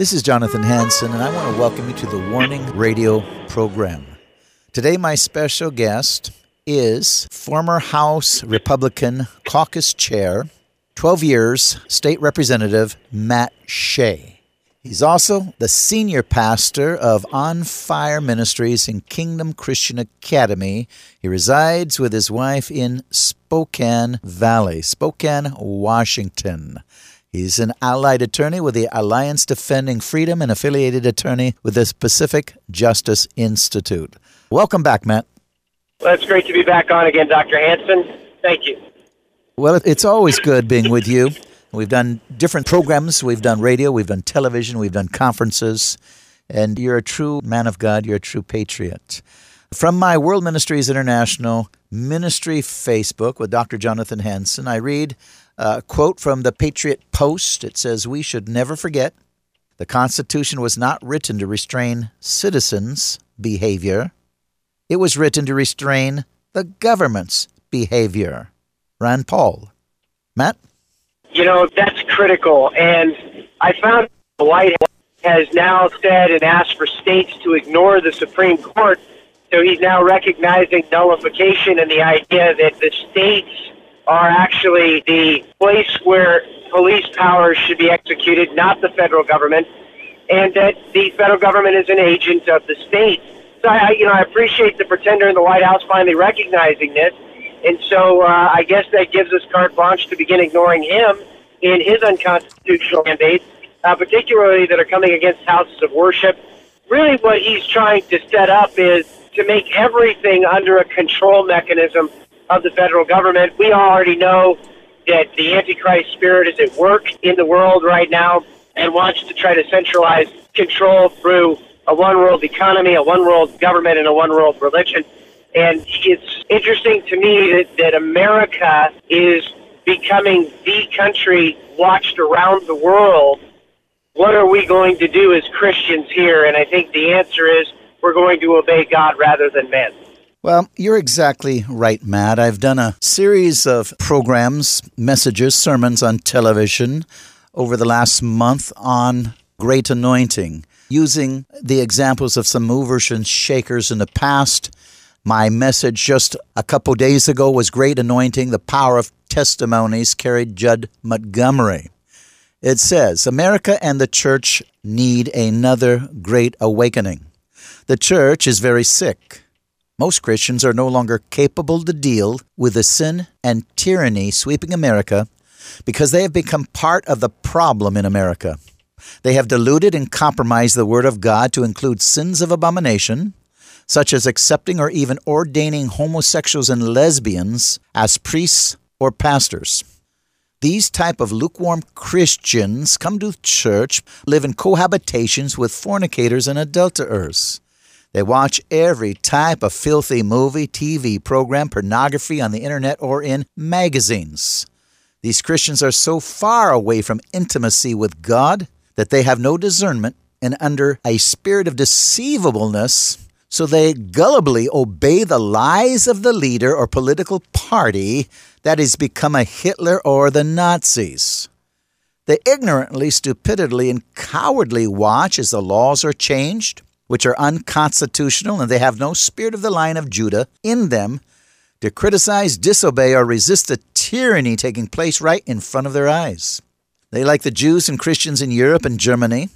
This is Jonathan Hanson, and I want to welcome you to the Warning Radio program. Today, my special guest is former House Republican Caucus Chair, 12 years State Representative Matt Shea. He's also the senior pastor of On Fire Ministries and Kingdom Christian Academy. He resides with his wife in Spokane Valley, Spokane, Washington. He's an allied attorney with the Alliance Defending Freedom and affiliated attorney with the Pacific Justice Institute. Welcome back, Matt. Well, it's great to be back on again, Dr. Hanson. Thank you. Well, it's always good being with you. We've done different programs. We've done radio, we've done television, we've done conferences. And you're a true man of God, you're a true patriot. From my World Ministries International Ministry Facebook with Dr. Jonathan Hanson, I read a quote from the Patriot Post. It says, We should never forget the Constitution was not written to restrain citizens' behavior, it was written to restrain the government's behavior. Rand Paul. Matt? You know, that's critical. And I found the White House has now said and asked for states to ignore the Supreme Court. So he's now recognizing nullification and the idea that the states are actually the place where police powers should be executed, not the federal government, and that the federal government is an agent of the state. So I, you know, I appreciate the pretender in the White House finally recognizing this. And so uh, I guess that gives us carte blanche to begin ignoring him in his unconstitutional mandates, uh, particularly that are coming against houses of worship. Really, what he's trying to set up is to make everything under a control mechanism of the federal government. We already know that the Antichrist spirit is at work in the world right now and wants to try to centralize control through a one world economy, a one world government, and a one world religion. And it's interesting to me that, that America is becoming the country watched around the world. What are we going to do as Christians here? And I think the answer is we're going to obey God rather than men. Well, you're exactly right, Matt. I've done a series of programs, messages, sermons on television over the last month on great anointing, using the examples of some movers and shakers in the past my message just a couple days ago was Great Anointing, the Power of Testimonies, Carrie Judd Montgomery. It says America and the church need another great awakening. The church is very sick. Most Christians are no longer capable to deal with the sin and tyranny sweeping America because they have become part of the problem in America. They have diluted and compromised the Word of God to include sins of abomination, such as accepting or even ordaining homosexuals and lesbians as priests or pastors. These type of lukewarm Christians come to church, live in cohabitations with fornicators and adulterers. They watch every type of filthy movie, TV program, pornography on the internet or in magazines. These Christians are so far away from intimacy with God that they have no discernment and under a spirit of deceivableness so they gullibly obey the lies of the leader or political party that has become a Hitler or the Nazis. They ignorantly, stupidly, and cowardly watch as the laws are changed, which are unconstitutional, and they have no spirit of the line of Judah in them to criticize, disobey, or resist the tyranny taking place right in front of their eyes. They, like the Jews and Christians in Europe and Germany,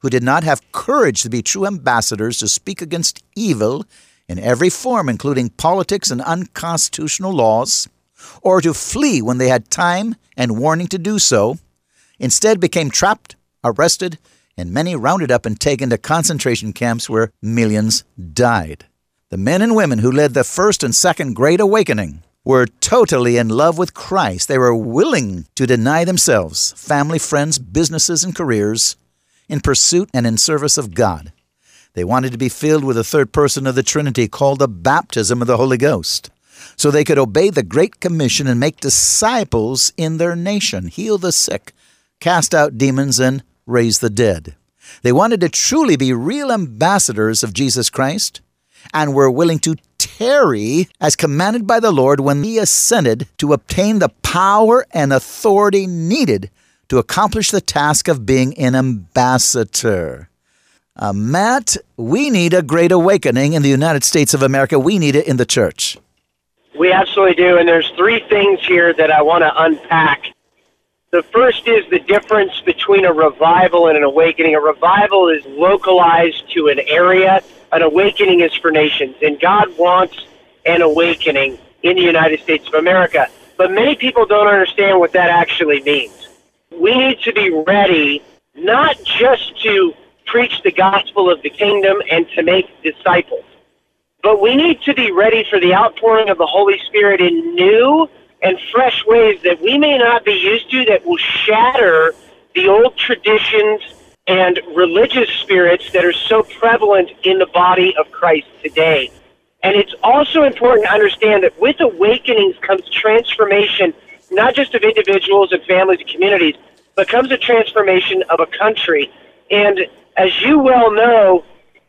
who did not have courage to be true ambassadors to speak against evil in every form, including politics and unconstitutional laws, or to flee when they had time and warning to do so, instead became trapped, arrested, and many rounded up and taken to concentration camps where millions died. The men and women who led the first and second Great Awakening were totally in love with Christ. They were willing to deny themselves, family, friends, businesses, and careers in pursuit and in service of God. They wanted to be filled with the third person of the Trinity called the baptism of the Holy Ghost, so they could obey the Great Commission and make disciples in their nation, heal the sick, cast out demons, and raise the dead. They wanted to truly be real ambassadors of Jesus Christ and were willing to tarry as commanded by the Lord when he ascended to obtain the power and authority needed to accomplish the task of being an ambassador. Uh, Matt, we need a great awakening in the United States of America. We need it in the church. We absolutely do. And there's three things here that I want to unpack. The first is the difference between a revival and an awakening. A revival is localized to an area, an awakening is for nations. And God wants an awakening in the United States of America. But many people don't understand what that actually means. We need to be ready not just to preach the gospel of the kingdom and to make disciples, but we need to be ready for the outpouring of the Holy Spirit in new and fresh ways that we may not be used to that will shatter the old traditions and religious spirits that are so prevalent in the body of Christ today. And it's also important to understand that with awakenings comes transformation, not just of individuals and families and communities, but comes a transformation of a country. And as you well know,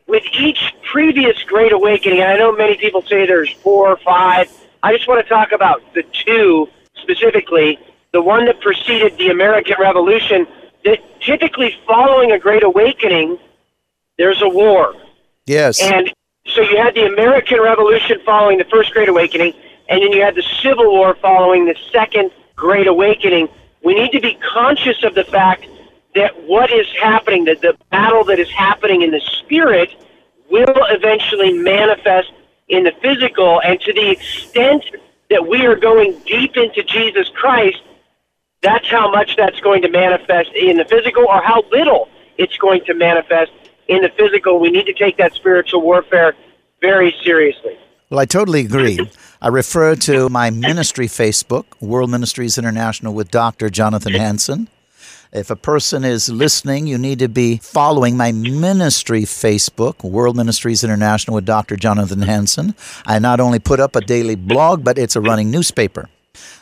with each previous Great Awakening, and I know many people say there's four or five, I just want to talk about the two specifically. The one that preceded the American Revolution, that typically following a Great Awakening, there's a war. Yes. And so you had the American Revolution following the First Great Awakening, and then you had the Civil War following the Second Great Awakening. We need to be conscious of the fact that what is happening, that the battle that is happening in the spirit, will eventually manifest in the physical, and to the extent that we are going deep into Jesus Christ, that's how much that's going to manifest in the physical, or how little it's going to manifest in the physical. We need to take that spiritual warfare very seriously. Well, I totally agree. I refer to my ministry Facebook, World Ministries International with Dr. Jonathan Hanson. If a person is listening, you need to be following my ministry Facebook, World Ministries International with Dr. Jonathan Hanson. I not only put up a daily blog, but it's a running newspaper.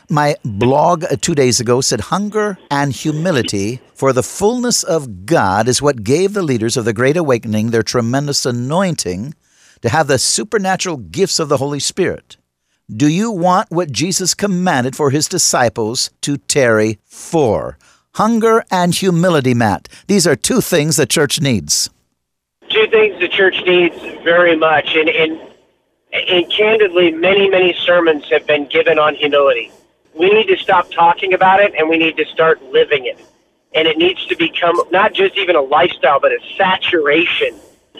My blog uh, two days ago said hunger and humility for the fullness of God is what gave the leaders of the Great Awakening their tremendous anointing to have the supernatural gifts of the Holy Spirit. Do you want what Jesus commanded for his disciples to tarry for? Hunger and humility, Matt. These are two things the church needs. Two things the church needs very much. And, and, and candidly, many, many sermons have been given on humility. We need to stop talking about it and we need to start living it. And it needs to become not just even a lifestyle, but a saturation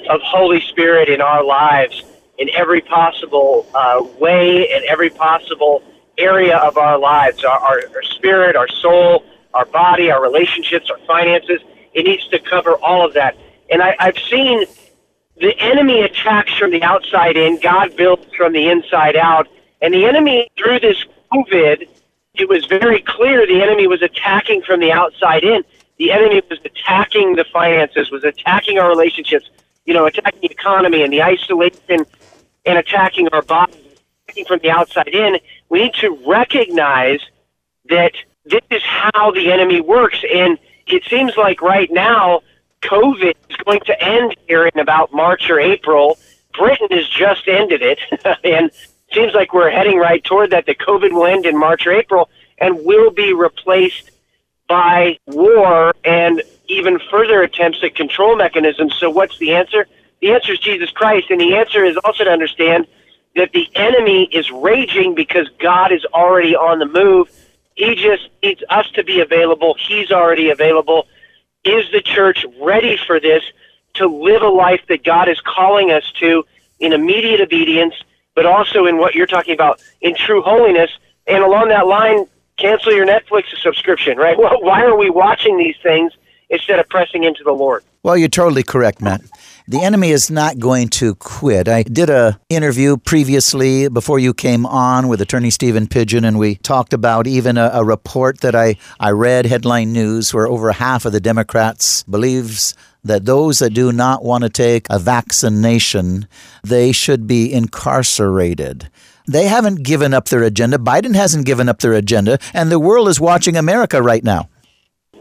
of Holy Spirit in our lives in every possible uh, way, in every possible area of our lives our, our, our spirit, our soul, our body, our relationships, our finances. It needs to cover all of that. And I, I've seen the enemy attacks from the outside in, God builds from the inside out. And the enemy, through this COVID, it was very clear the enemy was attacking from the outside in. The enemy was attacking the finances, was attacking our relationships, you know, attacking the economy and the isolation and attacking our body, from the outside in. We need to recognize that this is how the enemy works. And it seems like right now, COVID is going to end here in about March or April. Britain has just ended it, and seems like we're heading right toward that. The COVID will end in March or April and will be replaced by war and even further attempts at control mechanisms. So, what's the answer? The answer is Jesus Christ, and the answer is also to understand that the enemy is raging because God is already on the move he just needs us to be available. He's already available. Is the church ready for this to live a life that God is calling us to in immediate obedience, but also in what you're talking about in true holiness? And along that line, cancel your Netflix subscription, right? Why are we watching these things instead of pressing into the Lord? Well, you're totally correct, Matt. The enemy is not going to quit. I did a interview previously before you came on with attorney Stephen Pidgeon, and we talked about even a, a report that I, I read, headline news, where over half of the Democrats believes that those that do not want to take a vaccination, they should be incarcerated. They haven't given up their agenda. Biden hasn't given up their agenda, and the world is watching America right now.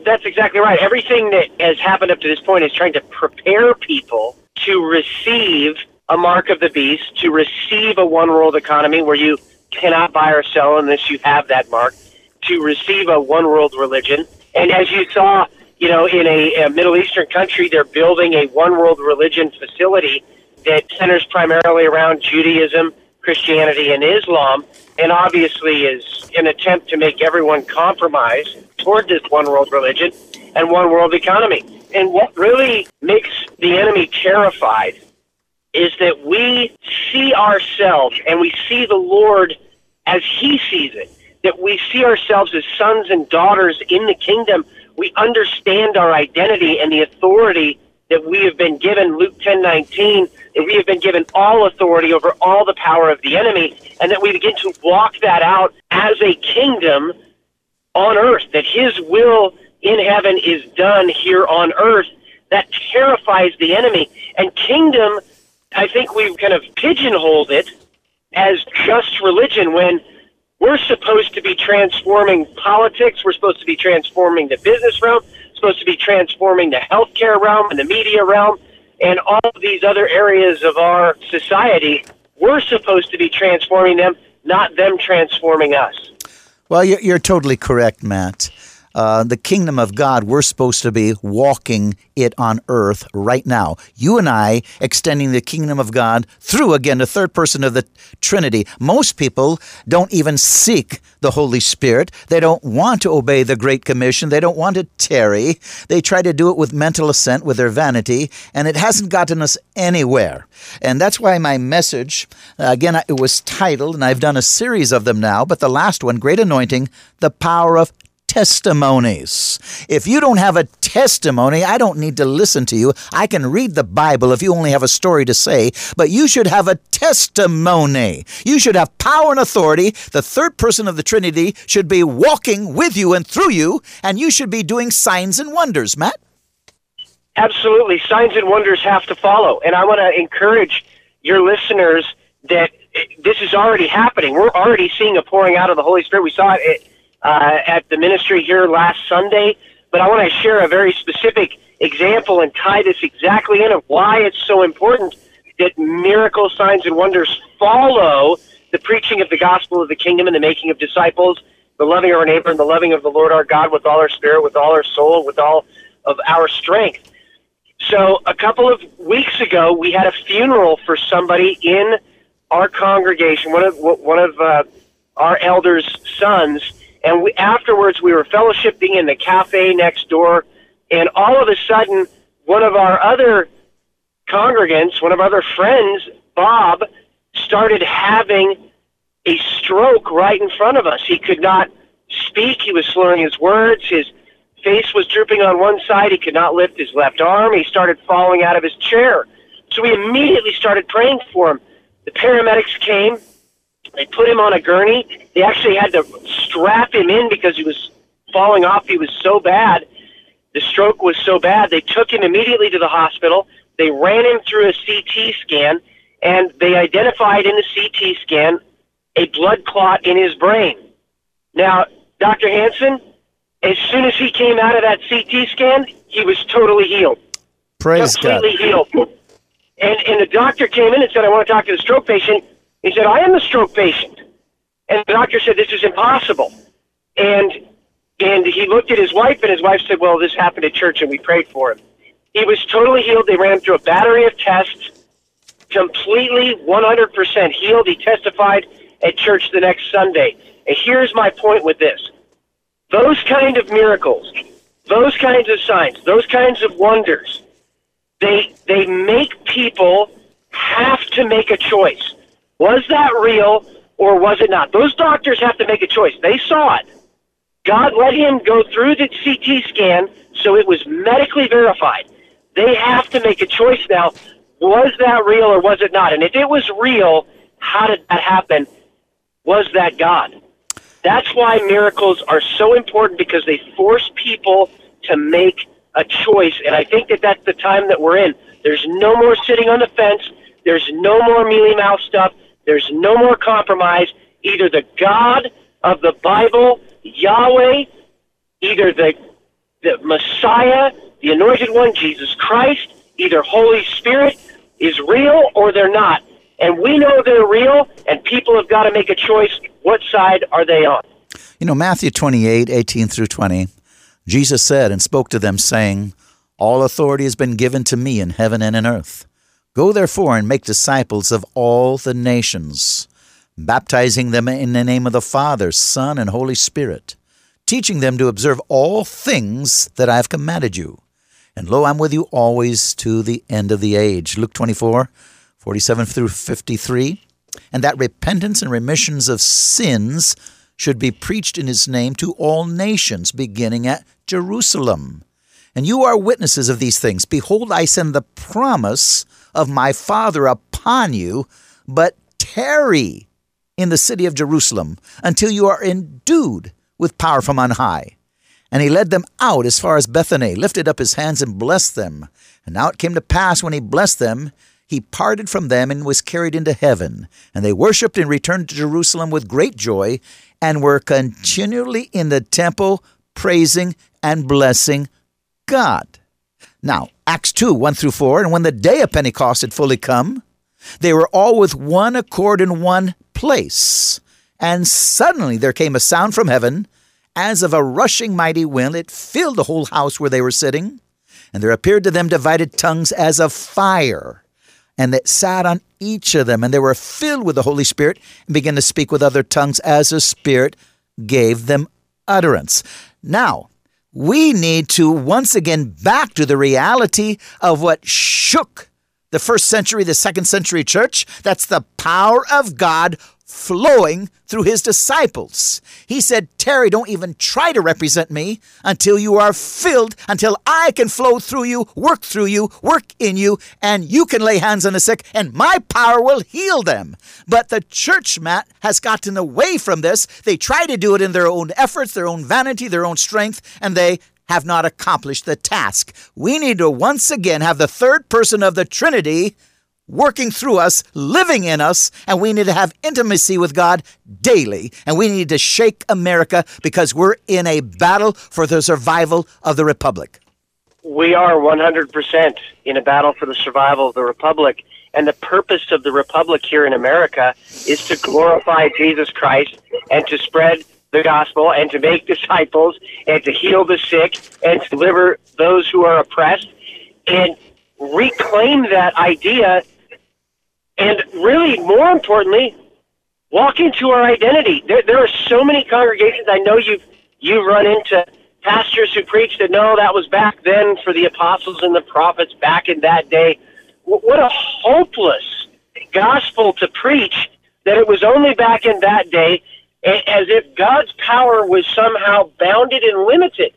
That's exactly right. Everything that has happened up to this point is trying to prepare people to receive a mark of the beast, to receive a one world economy where you cannot buy or sell unless you have that mark, to receive a one world religion. And as you saw, you know, in a, a Middle Eastern country, they're building a one world religion facility that centers primarily around Judaism, Christianity, and Islam, and obviously is an attempt to make everyone compromise toward this one world religion and one world economy. And what really makes the enemy terrified is that we see ourselves and we see the Lord as He sees it, that we see ourselves as sons and daughters in the kingdom. We understand our identity and the authority that we have been given, Luke ten nineteen, that we have been given all authority over all the power of the enemy, and that we begin to walk that out as a kingdom on earth, that His will in heaven is done here on earth. That terrifies the enemy. And kingdom, I think we've kind of pigeonholed it as just religion when we're supposed to be transforming politics, we're supposed to be transforming the business realm, supposed to be transforming the healthcare realm and the media realm and all of these other areas of our society. We're supposed to be transforming them, not them transforming us. Well, you're, totally correct, Matt uh, the kingdom of God, we're supposed to be walking it on earth right now. You and I extending the kingdom of God through, again, the third person of the Trinity. Most people don't even seek the Holy Spirit. They don't want to obey the Great Commission. They don't want to tarry. They try to do it with mental assent, with their vanity, and it hasn't gotten us anywhere. And that's why my message, uh, again, it was titled, and I've done a series of them now, but the last one, Great Anointing, the Power of testimonies. If you don't have a testimony, I don't need to listen to you. I can read the Bible if you only have a story to say, but you should have a testimony. You should have power and authority. The third person of the Trinity should be walking with you and through you, and you should be doing signs and wonders, Matt. Absolutely. Signs and wonders have to follow. And I want to encourage your listeners that this is already happening. We're already seeing a pouring out of the Holy Spirit. We saw it uh, at the ministry here last Sunday. But I want to share a very specific example and tie this exactly in of why it's so important that miracle signs and wonders follow the preaching of the gospel of the kingdom and the making of disciples, the loving of our neighbor and the loving of the Lord our God with all our spirit, with all our soul, with all of our strength. So a couple of weeks ago, we had a funeral for somebody in our congregation, one of one of uh, our elders' sons, and we, afterwards, we were fellowshipping in the cafe next door, and all of a sudden, one of our other congregants, one of our other friends, Bob, started having a stroke right in front of us. He could not speak. He was slurring his words. His face was drooping on one side. He could not lift his left arm. He started falling out of his chair. So we immediately started praying for him. The paramedics came. They put him on a gurney. They actually had to strap him in because he was falling off. He was so bad. The stroke was so bad. They took him immediately to the hospital. They ran him through a CT scan, and they identified in the CT scan a blood clot in his brain. Now, Dr. Hanson, as soon as he came out of that CT scan, he was totally healed. Praise completely God. healed. And, and the doctor came in and said, I want to talk to the stroke patient. He said, I am the stroke patient. And the doctor said, This is impossible. And and he looked at his wife, and his wife said, Well, this happened at church, and we prayed for him. He was totally healed. They ran through a battery of tests, completely 100% healed. He testified at church the next Sunday. And here's my point with this those kind of miracles, those kinds of signs, those kinds of wonders, they, they make people have to make a choice. Was that real or was it not? Those doctors have to make a choice. They saw it. God let him go through the CT scan, so it was medically verified. They have to make a choice now. Was that real or was it not? And if it was real, how did that happen? Was that God? That's why miracles are so important because they force people to make a choice. And I think that that's the time that we're in. There's no more sitting on the fence. There's no more mealy mouth stuff. There's no more compromise. Either the God of the Bible, Yahweh, either the, the Messiah, the Anointed One, Jesus Christ, either Holy Spirit is real or they're not. And we know they're real, and people have got to make a choice. What side are they on? You know, Matthew 28, 18 through 20. Jesus said and spoke to them, saying, All authority has been given to me in heaven and in earth. Go therefore and make disciples of all the nations, baptizing them in the name of the Father, Son, and Holy Spirit, teaching them to observe all things that I have commanded you. And lo, I'm with you always to the end of the age. Luke 24, 47 through 53. And that repentance and remissions of sins should be preached in his name to all nations, beginning at Jerusalem. And you are witnesses of these things. Behold, I send the promise of my Father upon you, but tarry in the city of Jerusalem until you are endued with power from on high. And he led them out as far as Bethany, lifted up his hands and blessed them. And now it came to pass when he blessed them, he parted from them and was carried into heaven. And they worshipped and returned to Jerusalem with great joy, and were continually in the temple praising and blessing God. Now, Acts 2 1 through 4, and when the day of Pentecost had fully come, they were all with one accord in one place. And suddenly there came a sound from heaven, as of a rushing mighty wind. It filled the whole house where they were sitting. And there appeared to them divided tongues as of fire, and that sat on each of them. And they were filled with the Holy Spirit and began to speak with other tongues as the Spirit gave them utterance. Now, we need to once again back to the reality of what shook the first century, the second century church. That's the power of God flowing through his disciples. He said, Tarry, don't even try to represent me until you are filled, until I can flow through you, work through you, work in you, and you can lay hands on the sick, and my power will heal them. But the church, Matt, has gotten away from this. They try to do it in their own efforts, their own vanity, their own strength, and they have not accomplished the task. We need to once again have the third person of the Trinity working through us, living in us, and we need to have intimacy with God daily. And we need to shake America because we're in a battle for the survival of the Republic. We are 100% in a battle for the survival of the Republic. And the purpose of the Republic here in America is to glorify Jesus Christ and to spread the gospel and to make disciples and to heal the sick and to deliver those who are oppressed and reclaim that idea and really more importantly walk into our identity there, there are so many congregations i know you've you've run into pastors who preach that no that was back then for the apostles and the prophets back in that day what a hopeless gospel to preach that it was only back in that day as if God's power was somehow bounded and limited.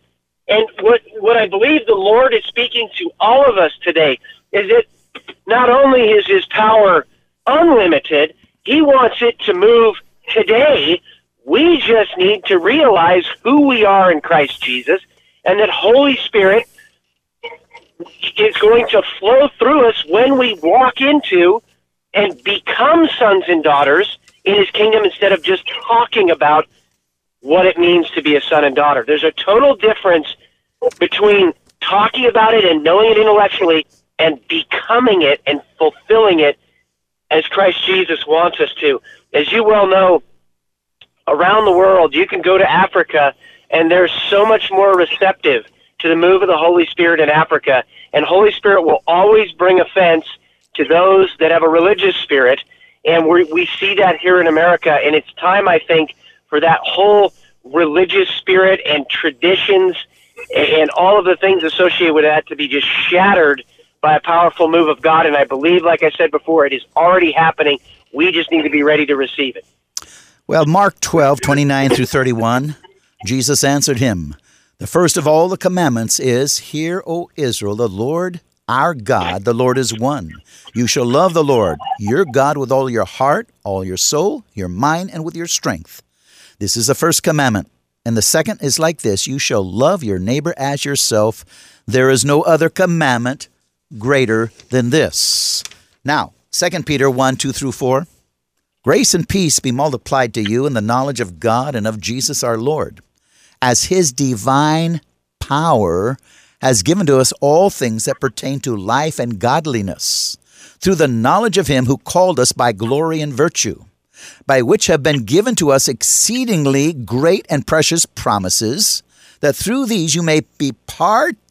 And what what I believe the Lord is speaking to all of us today is that not only is His power unlimited, He wants it to move today. We just need to realize who we are in Christ Jesus, and that Holy Spirit is going to flow through us when we walk into and become sons and daughters in his kingdom instead of just talking about what it means to be a son and daughter. There's a total difference between talking about it and knowing it intellectually and becoming it and fulfilling it as Christ Jesus wants us to. As you well know, around the world, you can go to Africa and they're so much more receptive to the move of the Holy Spirit in Africa. And Holy Spirit will always bring offense to those that have a religious spirit and we we see that here in America, and it's time, I think, for that whole religious spirit and traditions and all of the things associated with that to be just shattered by a powerful move of God. And I believe, like I said before, it is already happening. We just need to be ready to receive it. Well, Mark 12, 29 through 31, Jesus answered him, The first of all the commandments is, Hear, O Israel, the Lord our God, the Lord is one. You shall love the Lord, your God, with all your heart, all your soul, your mind, and with your strength. This is the first commandment. And the second is like this You shall love your neighbor as yourself. There is no other commandment greater than this. Now, 2 Peter 1 2 through 4. Grace and peace be multiplied to you in the knowledge of God and of Jesus our Lord, as his divine power has given to us all things that pertain to life and godliness, through the knowledge of him who called us by glory and virtue, by which have been given to us exceedingly great and precious promises, that through these you may be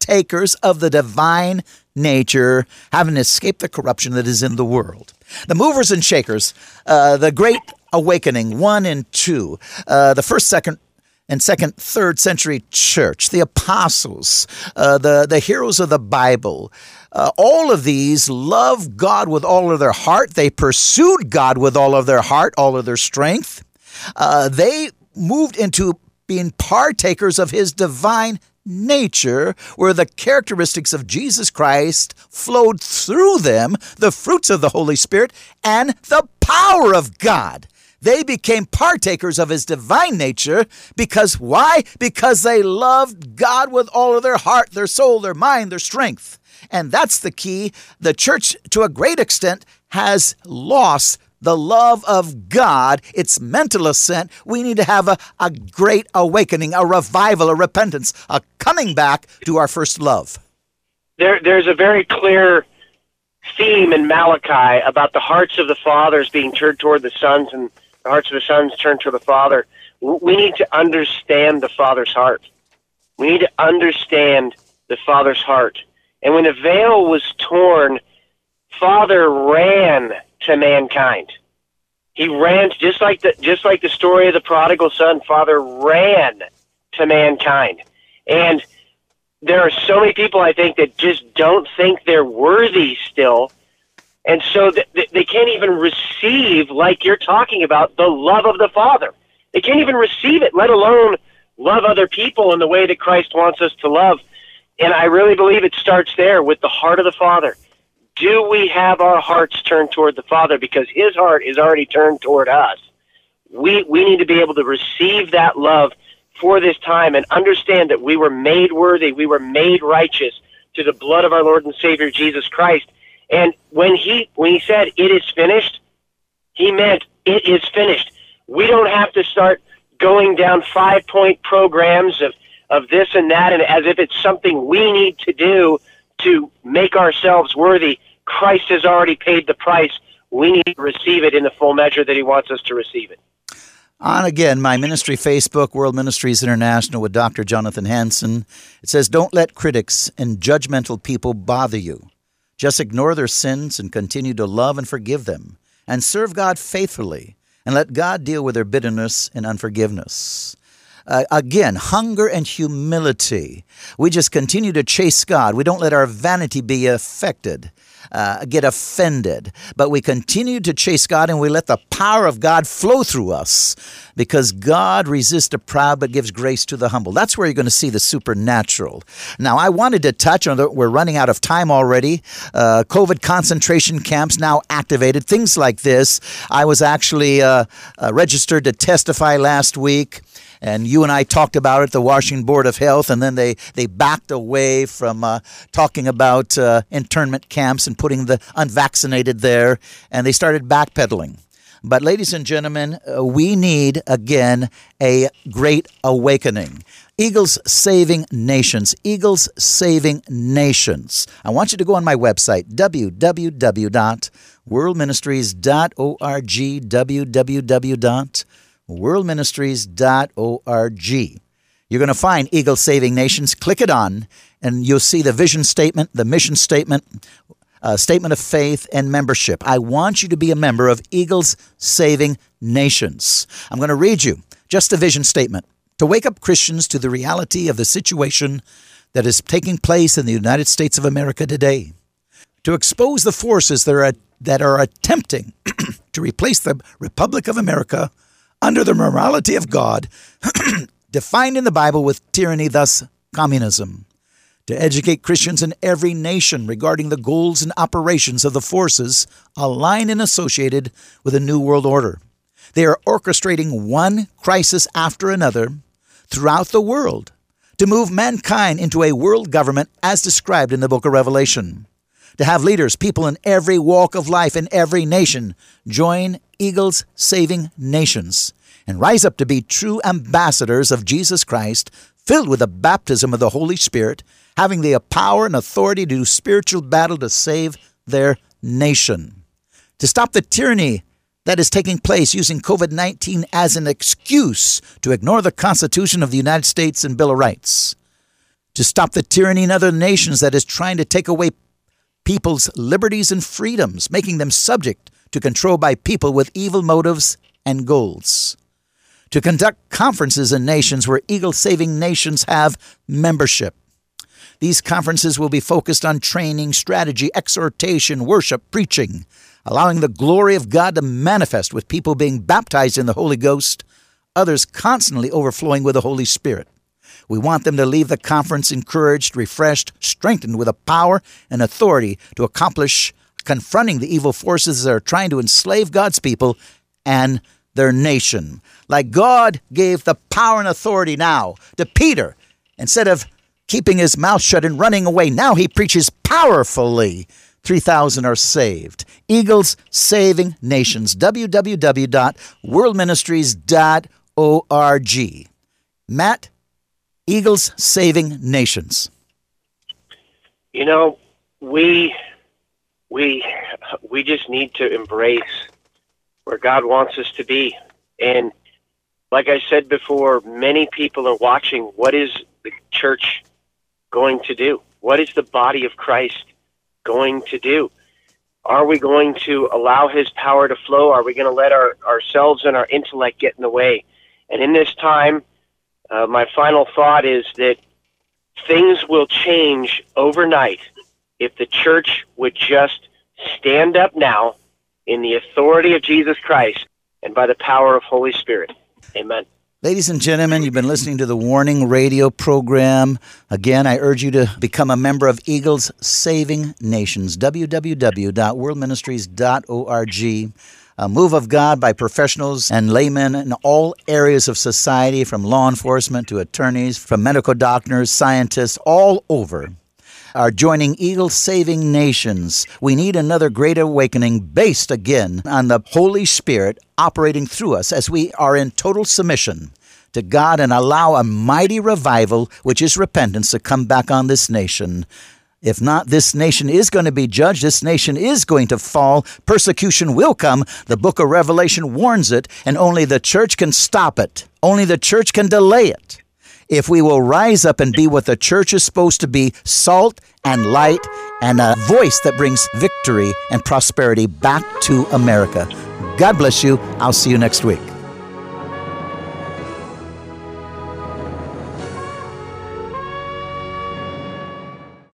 partakers of the divine nature, having escaped the corruption that is in the world. The movers and shakers, uh, the great awakening, one and two, uh, the first, second, and second, third century church, the apostles, uh, the, the heroes of the Bible, uh, all of these love God with all of their heart. They pursued God with all of their heart, all of their strength. Uh, they moved into being partakers of his divine nature, where the characteristics of Jesus Christ flowed through them, the fruits of the Holy Spirit, and the power of God. They became partakers of his divine nature because why? Because they loved God with all of their heart, their soul, their mind, their strength. And that's the key. The church, to a great extent, has lost the love of God, its mental assent, we need to have a, a great awakening, a revival, a repentance, a coming back to our first love. There, there's a very clear theme in Malachi about the hearts of the fathers being turned toward the sons and the hearts of the sons turned toward the father. We need to understand the father's heart. We need to understand the father's heart. And when the veil was torn, Father ran to mankind. He ran just like the just like the story of the prodigal son. Father ran to mankind, and there are so many people I think that just don't think they're worthy still, and so th- they can't even receive, like you're talking about, the love of the Father. They can't even receive it, let alone love other people in the way that Christ wants us to love. And I really believe it starts there with the heart of the Father do we have our hearts turned toward the Father? Because His heart is already turned toward us. We, we need to be able to receive that love for this time and understand that we were made worthy, we were made righteous to the blood of our Lord and Savior Jesus Christ. And when he when he said it is finished, he meant it is finished. We don't have to start going down five point programs of, of this and that and as if it's something we need to do to make ourselves worthy. Christ has already paid the price. We need to receive it in the full measure that He wants us to receive it. On again, my ministry Facebook, World Ministries International, with Dr. Jonathan Hanson. It says, Don't let critics and judgmental people bother you. Just ignore their sins and continue to love and forgive them, and serve God faithfully, and let God deal with their bitterness and unforgiveness. Uh, again, hunger and humility. We just continue to chase God. We don't let our vanity be affected. Uh, get offended, but we continue to chase God and we let the power of God flow through us because God resists the proud but gives grace to the humble. That's where you're going to see the supernatural. Now, I wanted to touch on we're running out of time already. Uh, COVID concentration camps now activated, things like this. I was actually uh, uh registered to testify last week and you and I talked about it, the Washington Board of Health, and then they, they backed away from uh, talking about uh, internment camps and putting the unvaccinated there, and they started backpedaling. But, ladies and gentlemen, uh, we need again a great awakening. Eagles Saving Nations. Eagles Saving Nations. I want you to go on my website, www.worldministries.org, www worldministries.org. You're going to find Eagle Saving Nations. Click it on, and you'll see the vision statement, the mission statement, uh, statement of faith, and membership. I want you to be a member of Eagles Saving Nations. I'm going to read you just a vision statement to wake up Christians to the reality of the situation that is taking place in the United States of America today, to expose the forces that are, that are attempting to replace the Republic of America under the morality of God, defined in the Bible with tyranny, thus communism, to educate Christians in every nation regarding the goals and operations of the forces aligned and associated with a new world order. They are orchestrating one crisis after another throughout the world to move mankind into a world government as described in the book of Revelation to have leaders, people in every walk of life, in every nation, join Eagles Saving Nations and rise up to be true ambassadors of Jesus Christ, filled with the baptism of the Holy Spirit, having the power and authority to do spiritual battle to save their nation. To stop the tyranny that is taking place using COVID 19 as an excuse to ignore the Constitution of the United States and Bill of Rights, to stop the tyranny in other nations that is trying to take away people's liberties and freedoms, making them subject to control by people with evil motives and goals, to conduct conferences in nations where Eagle Saving Nations have membership. These conferences will be focused on training, strategy, exhortation, worship, preaching, allowing the glory of God to manifest with people being baptized in the Holy Ghost, others constantly overflowing with the Holy Spirit. We want them to leave the conference encouraged, refreshed, strengthened with a power and authority to accomplish confronting the evil forces that are trying to enslave God's people and their nation. Like God gave the power and authority now to Peter, instead of keeping his mouth shut and running away, now he preaches powerfully. 3,000 are saved. Eagles Saving Nations. www.worldministries.org. Matt, Eagles Saving Nations. You know, we we we just need to embrace where God wants us to be. And like I said before, many people are watching what is the church going to do? What is the body of Christ going to do? Are we going to allow his power to flow? Are we going to let our ourselves and our intellect get in the way? And in this time, uh, my final thought is that things will change overnight if the church would just stand up now in the authority of Jesus Christ and by the power of Holy Spirit. Amen. Ladies and gentlemen, you've been listening to the Warning Radio program. Again, I urge you to become a member of Eagles Saving Nations, www.worldministries.org. A move of God by professionals and laymen in all areas of society, from law enforcement to attorneys, from medical doctors, scientists, all over are joining Eagle Saving Nations. We need another great awakening based again on the Holy Spirit operating through us as we are in total submission to God and allow a mighty revival, which is repentance, to come back on this nation. If not, this nation is going to be judged. This nation is going to fall. Persecution will come. The book of Revelation warns it, and only the church can stop it. Only the church can delay it if we will rise up and be what the church is supposed to be salt and light and a voice that brings victory and prosperity back to America. God bless you. I'll see you next week.